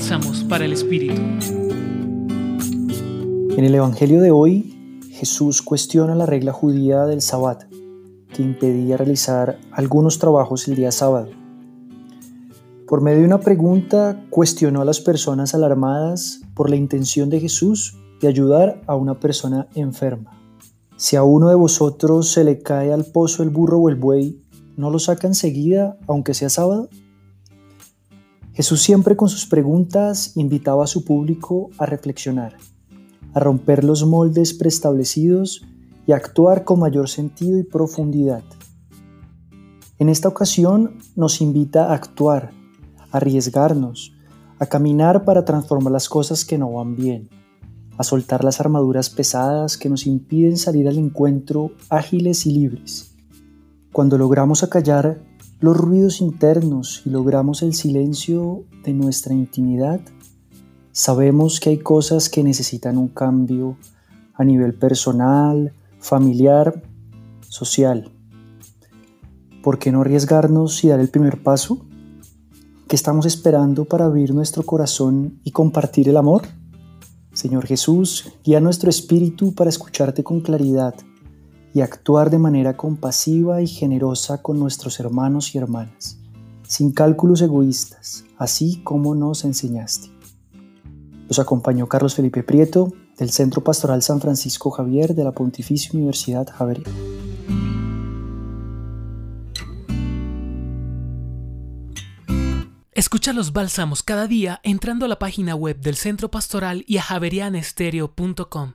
Bálsamos para el Espíritu. En el Evangelio de hoy, Jesús cuestiona la regla judía del Sabbat, que impedía realizar algunos trabajos el día sábado. Por medio de una pregunta, cuestionó a las personas alarmadas por la intención de Jesús de ayudar a una persona enferma. Si a uno de vosotros se le cae al pozo el burro o el buey, ¿no lo saca enseguida, aunque sea sábado? Jesús siempre con sus preguntas invitaba a su público a reflexionar, a romper los moldes preestablecidos y a actuar con mayor sentido y profundidad. En esta ocasión nos invita a actuar, a arriesgarnos, a caminar para transformar las cosas que no van bien, a soltar las armaduras pesadas que nos impiden salir al encuentro ágiles y libres. Cuando logramos acallar los ruidos internos y logramos el silencio de nuestra intimidad, sabemos que hay cosas que necesitan un cambio a nivel personal, familiar, social. ¿Por qué no arriesgarnos y dar el primer paso? ¿Qué estamos esperando para abrir nuestro corazón y compartir el amor? Señor Jesús, guía nuestro espíritu para escucharte con claridad y actuar de manera compasiva y generosa con nuestros hermanos y hermanas, sin cálculos egoístas, así como nos enseñaste. Los acompañó Carlos Felipe Prieto, del Centro Pastoral San Francisco Javier de la Pontificia Universidad Javeriana. Escucha los bálsamos cada día entrando a la página web del Centro Pastoral y a javerianestereo.com.